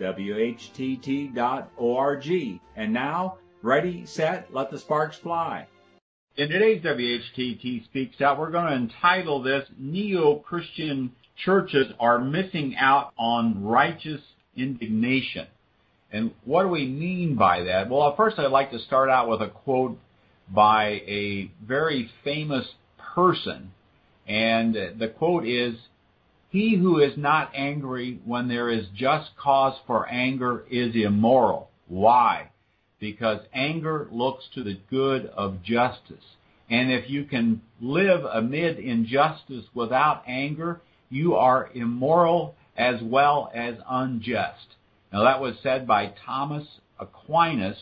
WHTT.org. And now, ready, set, let the sparks fly. In today's WHTT Speaks Out, we're going to entitle this Neo-Christian Churches Are Missing Out on Righteous Indignation. And what do we mean by that? Well, first I'd like to start out with a quote by a very famous person. And the quote is, He who is not angry when there is just cause for anger is immoral. Why? Because anger looks to the good of justice. And if you can live amid injustice without anger, you are immoral as well as unjust. Now that was said by Thomas Aquinas,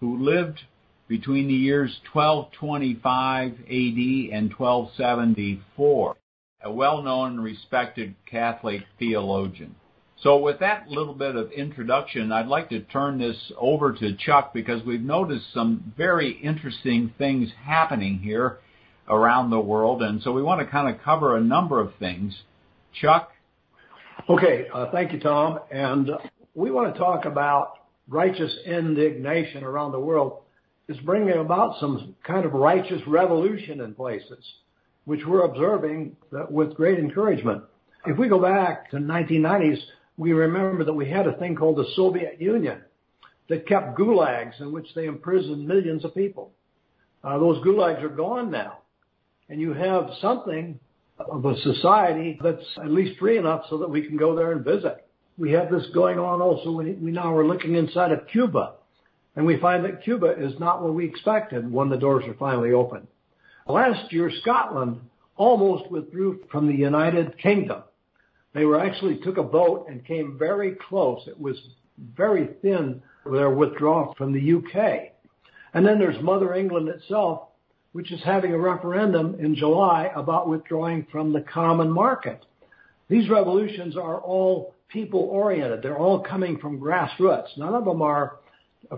who lived between the years 1225 AD and 1274, a well-known and respected Catholic theologian. So with that little bit of introduction, I'd like to turn this over to Chuck because we've noticed some very interesting things happening here around the world, and so we want to kind of cover a number of things. Chuck? Okay, uh, thank you, Tom. And we want to talk about righteous indignation around the world is bringing about some kind of righteous revolution in places, which we're observing with great encouragement. If we go back to 1990s, we remember that we had a thing called the Soviet Union that kept gulags in which they imprisoned millions of people. Uh, those gulags are gone now. And you have something of a society that's at least free enough so that we can go there and visit. We have this going on also. We, we now are looking inside of Cuba and we find that Cuba is not what we expected when the doors are finally open. Last year, Scotland almost withdrew from the United Kingdom. They were actually took a vote and came very close. It was very thin their withdrawal from the UK. And then there's Mother England itself, which is having a referendum in July about withdrawing from the common market. These revolutions are all people oriented. They're all coming from grassroots. None of them are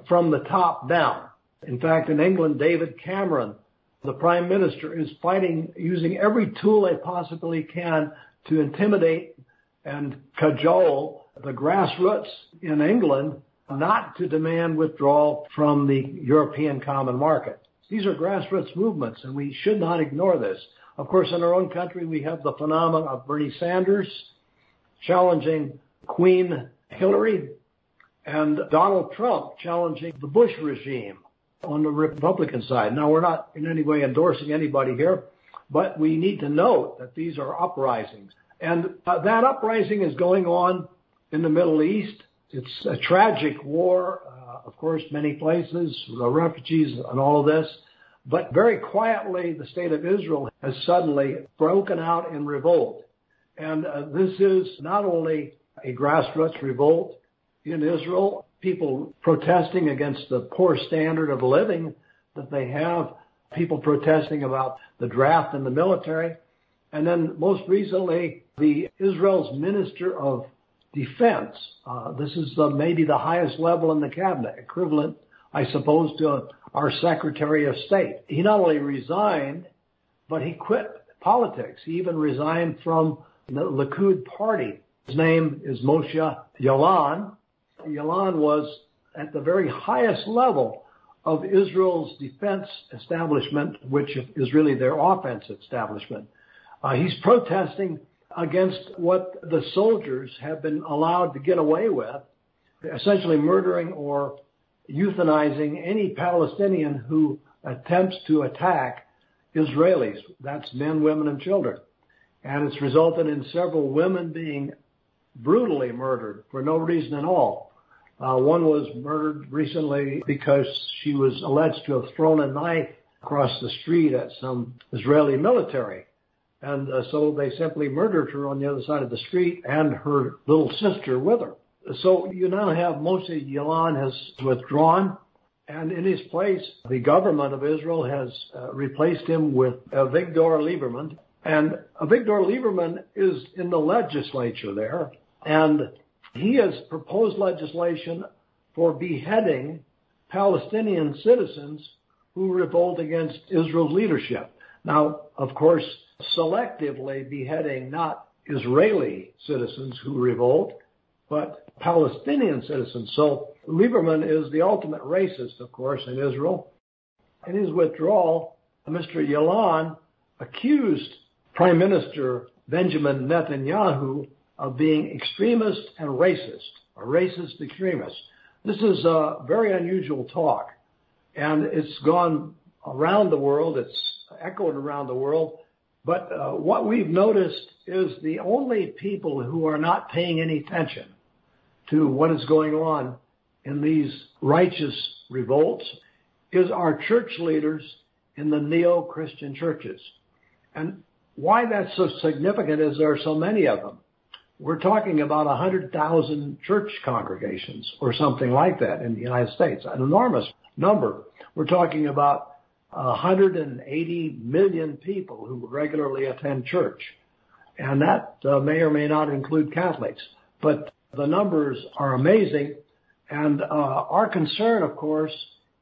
from the top down. In fact, in England, David Cameron, the prime minister, is fighting using every tool they possibly can to intimidate and cajole the grassroots in England not to demand withdrawal from the European common market. These are grassroots movements and we should not ignore this. Of course, in our own country, we have the phenomenon of Bernie Sanders challenging Queen Hillary and Donald Trump challenging the Bush regime on the Republican side. Now, we're not in any way endorsing anybody here, but we need to note that these are uprisings. And uh, that uprising is going on in the Middle East. It's a tragic war, uh, of course, many places, the refugees and all of this. But very quietly, the state of Israel has suddenly broken out in revolt. And uh, this is not only a grassroots revolt, in Israel, people protesting against the poor standard of living that they have, people protesting about the draft in the military. And then most recently, the Israel's Minister of Defense. Uh, this is the, maybe the highest level in the cabinet, equivalent, I suppose, to our Secretary of State. He not only resigned, but he quit politics. He even resigned from the Likud party. His name is Moshe Yaalon, Yaalon was at the very highest level of Israel's defense establishment, which is really their offense establishment. Uh, he's protesting against what the soldiers have been allowed to get away with, essentially murdering or euthanizing any Palestinian who attempts to attack Israelis. That's men, women, and children. And it's resulted in several women being brutally murdered for no reason at all. Uh, one was murdered recently because she was alleged to have thrown a knife across the street at some Israeli military. And uh, so they simply murdered her on the other side of the street and her little sister with her. So you now have Moshe Yaalon has withdrawn, and in his place, the government of Israel has uh, replaced him with Avigdor Lieberman. And Avigdor Lieberman is in the legislature there, and he has proposed legislation for beheading Palestinian citizens who revolt against Israel's leadership. Now, of course, selectively beheading not Israeli citizens who revolt, but Palestinian citizens. So Lieberman is the ultimate racist, of course, in Israel. In his withdrawal, Mr. Yaalon accused Prime Minister Benjamin Netanyahu of being extremist and racist, a racist extremist. This is a very unusual talk, and it's gone around the world. It's echoed around the world. But uh, what we've noticed is the only people who are not paying any attention to what is going on in these righteous revolts is our church leaders in the neo-Christian churches. And why that's so significant is there are so many of them. We're talking about 100,000 church congregations or something like that in the United States, an enormous number. We're talking about 180 million people who regularly attend church. And that uh, may or may not include Catholics. But the numbers are amazing. And uh, our concern, of course,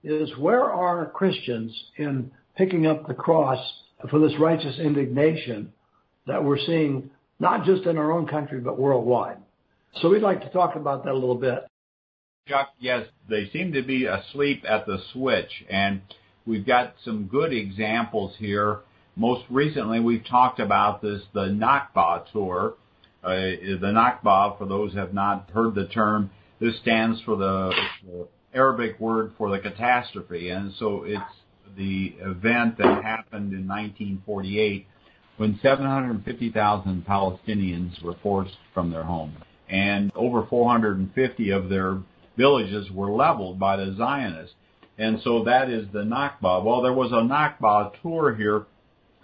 is where are Christians in picking up the cross for this righteous indignation that we're seeing not just in our own country, but worldwide. So we'd like to talk about that a little bit. Chuck, yes, they seem to be asleep at the switch. And we've got some good examples here. Most recently, we've talked about this, the Nakba tour. Uh, the Nakba, for those who have not heard the term, this stands for the, the Arabic word for the catastrophe. And so it's the event that happened in 1948 when 750,000 Palestinians were forced from their homes. And over 450 of their villages were leveled by the Zionists. And so that is the Nakba. Well, there was a Nakba tour here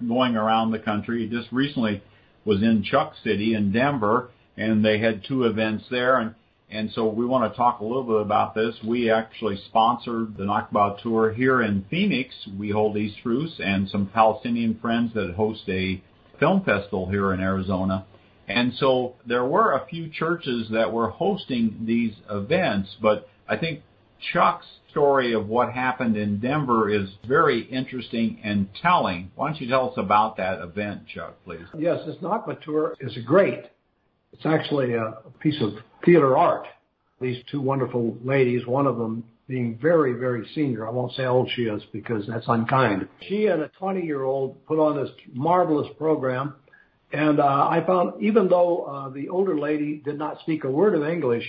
going around the country. Just recently was in Chuck City in Denver, and they had two events there. And, we want to talk a little bit about this. We actually sponsored the Nakba tour here in Phoenix. We hold these truths and some Palestinian friends that host a film festival here in Arizona. And so there were a few churches that were hosting these events, but I think Chuck's story of what happened in Denver is very interesting and telling. Why don't you tell us about that event, Chuck, please? Yes, this Nakba tour is great. It's actually a piece of theater art. These two wonderful ladies, one of them being very, very senior. I won't say how old she is because that's unkind. She and a 20 year old put on this marvelous program. And uh, I found, even though uh, the older lady did not speak a word of English,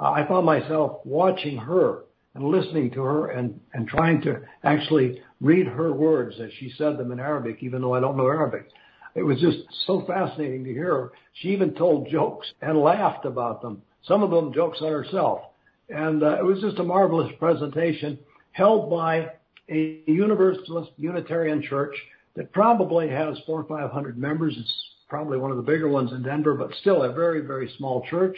uh, I found myself watching her and listening to her and, and trying to actually read her words as she said them in Arabic, even though I don't know Arabic. It was just so fascinating to hear her. She even told jokes and laughed about them. Some of them jokes on herself. And uh, it was just a marvelous presentation held by a Universalist Unitarian church that probably has four or five hundred members. It's probably one of the bigger ones in Denver, but still a very, very small church.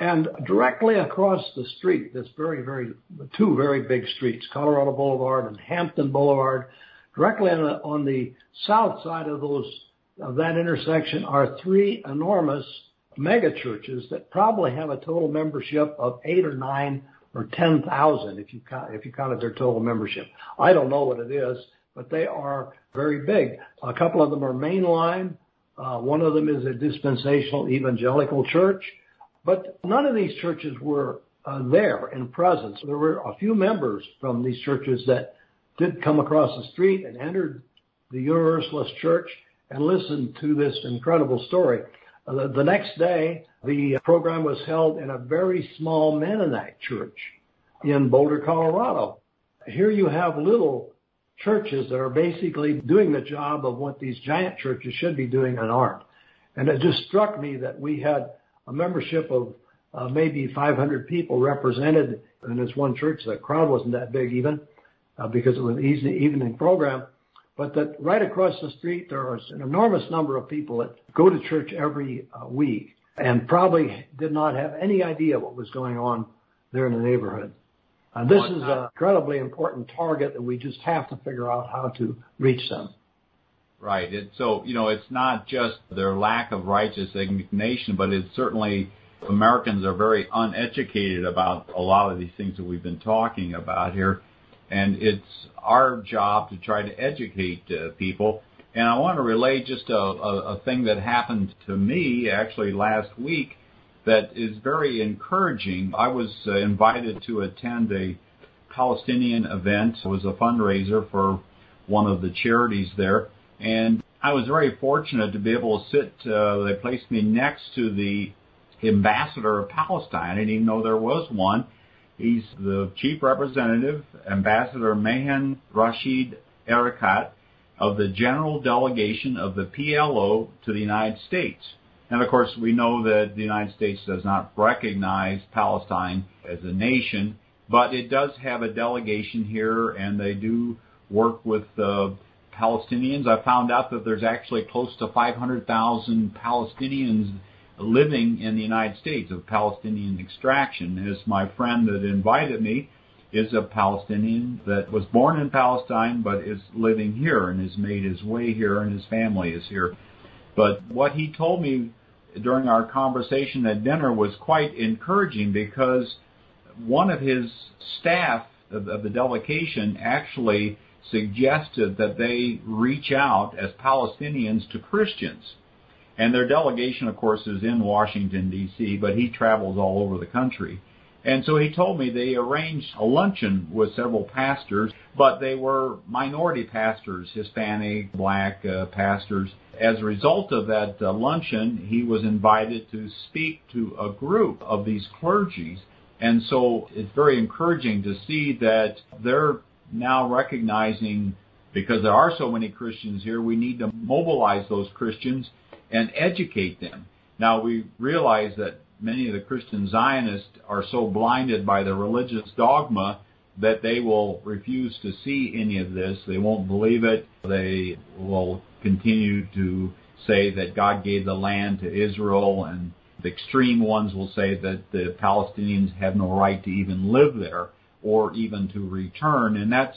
And directly across the street, this very, very, two very big streets, Colorado Boulevard and Hampden Boulevard, directly on the, on the south side of those, of that intersection are three enormous mega churches that probably have a total membership of eight or nine or 10,000 if you count, if you counted their total membership. I don't know what it is, but they are very big. A couple of them are mainline. Uh, one of them is a dispensational evangelical church. But none of these churches were uh, there in presence. There were a few members from these churches that did come across the street and entered the Universalist Church and listened to this incredible story. Uh, the next day, the program was held in a very small Mennonite church in Boulder, Colorado. Here you have little churches that are basically doing the job of what these giant churches should be doing and aren't. And it just struck me that we had a membership of uh, maybe 500 people represented in this one church. The crowd wasn't that big even uh, because it was an evening program. But that right across the street there is an enormous number of people that go to church every uh, week. and probably did not have any idea what was going on there in the neighborhood. And this is an incredibly important target, that we just have to figure out how to reach them. Right. It, so, you know, it's not just their lack of righteous indignation, but it's certainly Americans are very uneducated about a lot of these things that we've been talking about here. And it's our job to try to educate uh, people. And I want to relay just a, a, a thing that happened to me actually last week that is very encouraging. I was uh, invited to attend a Palestinian event. It was a fundraiser for one of the charities there. And I was very fortunate to be able to sit, uh, they placed me next to the ambassador of Palestine. I didn't even know there was one. He's the chief representative, Ambassador Maen Rashid Areikat of the general delegation of the PLO to the United States. And of course, we know that the United States does not recognize Palestine as a nation, but it does have a delegation here, and they do work with uh, Palestinians. I found out that there's actually close to 500,000 Palestinians living in the United States of Palestinian extraction. As my friend that invited me is a Palestinian that was born in Palestine but is living here and has made his way here and his family is here. But what he told me during our conversation at dinner was quite encouraging because one of his staff of, of the delegation actually suggested that they reach out as Palestinians to Christians. And their delegation, of course, is in Washington, D.C., but he travels all over the country. And so he told me they arranged a luncheon with several pastors, but they were minority pastors, Hispanic, black uh, pastors. As a result of that uh, luncheon, he was invited to speak to a group of these clergies. And so it's very encouraging to see that they're now recognizing because there are so many Christians here, we need to mobilize those Christians and educate them. Now we realize that many of the Christian Zionists are so blinded by the religious dogma that they will refuse to see any of this. They won't believe it. They will continue to say that God gave the land to Israel and the extreme ones will say that the Palestinians have no right to even live there or even to return. And that's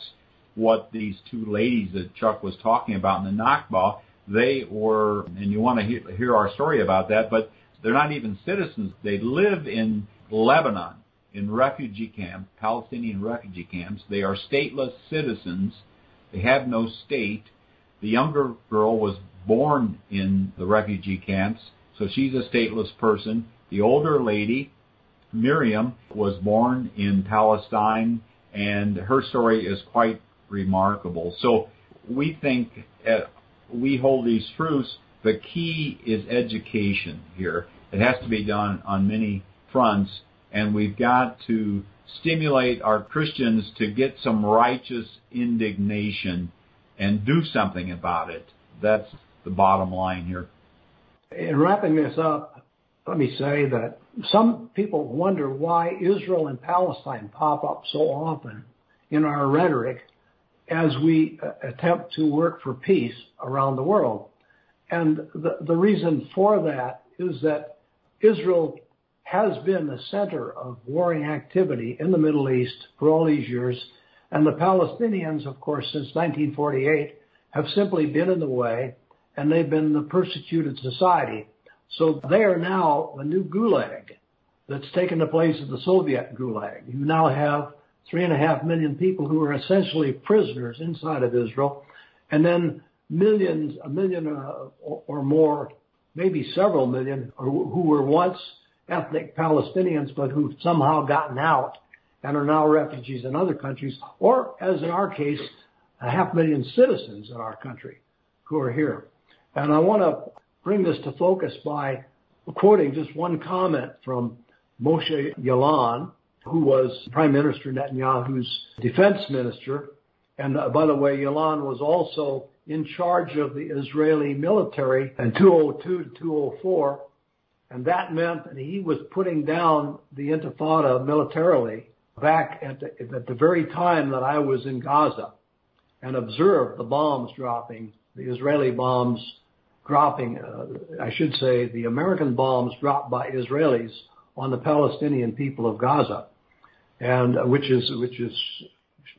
what these two ladies that Chuck was talking about in the Nakba, they were, and you want to hear, hear our story about that, but they're not even citizens. They live in Lebanon in refugee camps, Palestinian refugee camps. They are stateless citizens. They have no state. The younger girl was born in the refugee camps, so she's a stateless person. The older lady Miriam was born in Palestine, and her story is quite remarkable. So we think uh, we hold these truths. The key is education here. It has to be done on many fronts, and we've got to stimulate our Christians to get some righteous indignation and do something about it. That's the bottom line here. In wrapping this up, let me say that some people wonder why Israel and Palestine pop up so often in our rhetoric as we uh, attempt to work for peace around the world. And the, the reason for that is that Israel has been the center of warring activity in the Middle East for all these years. And the Palestinians, of course, since 1948 have simply been in the way and they've been the persecuted society. So they are now the new gulag that's taken the place of the Soviet gulag. You now have three and a half million people who are essentially prisoners inside of Israel, and then millions, a million uh, or more, maybe several million, who were once ethnic Palestinians but who've somehow gotten out and are now refugees in other countries, or as in our case, a half million citizens in our country who are here. And I want to bring this to focus by quoting just one comment from Moshe Yaalon, who was Prime Minister Netanyahu's defense minister. And uh, by the way, Yaalon was also in charge of the Israeli military in 202 to 204. And that meant that he was putting down the Intifada militarily back at the, at the very time that I was in Gaza and observed the bombs dropping, the Israeli bombs dropping, uh, I should say, the American bombs dropped by Israelis on the Palestinian people of Gaza, Uh, which is which is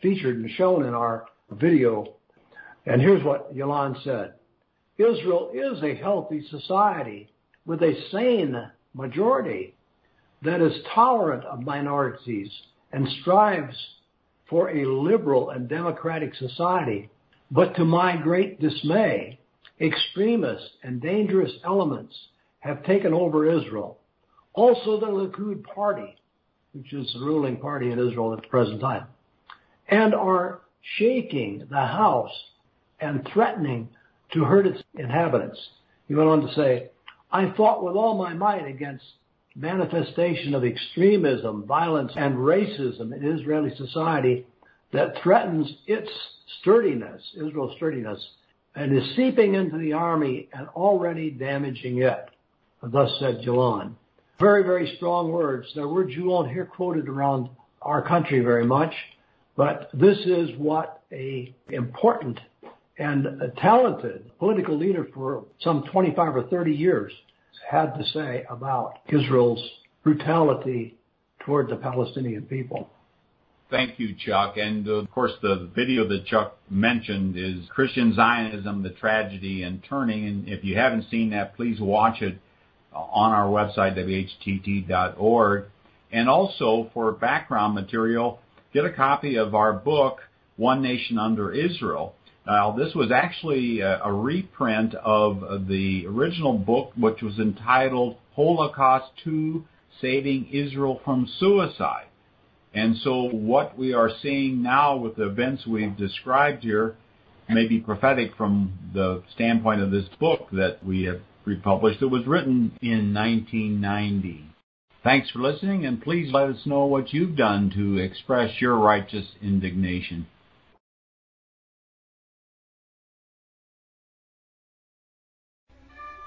featured and shown in our video. And here's what Yaalon said: Israel is a healthy society with a sane majority that is tolerant of minorities and strives for a liberal and democratic society. But to my great dismay, extremist and dangerous elements have taken over Israel. Also the Likud party, which is the ruling party in Israel at the present time, and are shaking the house and threatening to hurt its inhabitants. He went on to say, I fought with all my might against manifestation of extremism, violence, and racism in Israeli society that threatens its sturdiness, Israel's sturdiness, and is seeping into the army and already damaging it. Thus said Yaalon. Very, very strong words. They're words you won't hear quoted around our country very much, but this is what a important and a talented political leader for some 25 or 30 years had to say about Israel's brutality toward the Palestinian people. Thank you, Chuck. And of course, the video that Chuck mentioned is Christian Zionism, the Tragedy and Turning. And if you haven't seen that, please watch it on our website, whtt.org. And also, for background material, get a copy of our book, One Nation Under Israel. Now, this was actually a, reprint of the original book, which was entitled Holocaust 2 Saving Israel from Suicide. And so what we are seeing now with the events we've described here may be prophetic from the standpoint of this book that we have republished. It was written in 1990. Thanks for listening, and please let us know what you've done to express your righteous indignation.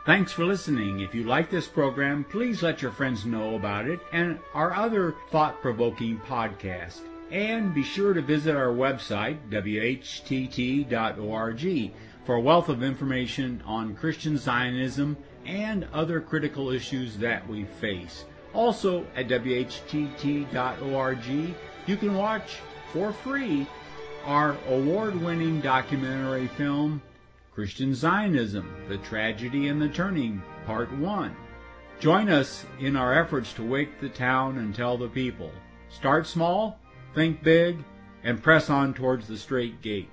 Thanks for listening. If you like this program, please let your friends know about it and our other thought provoking podcast. And be sure to visit our website, whtt.org, for a wealth of information on Christian Zionism and other critical issues that we face. Also, at whtt.org, you can watch for free our award winning documentary film, Christian Zionism, The Tragedy and the Turning, Part 1. Join us in our efforts to wake the town and tell the people. Start small, think big, and press on towards the straight gate.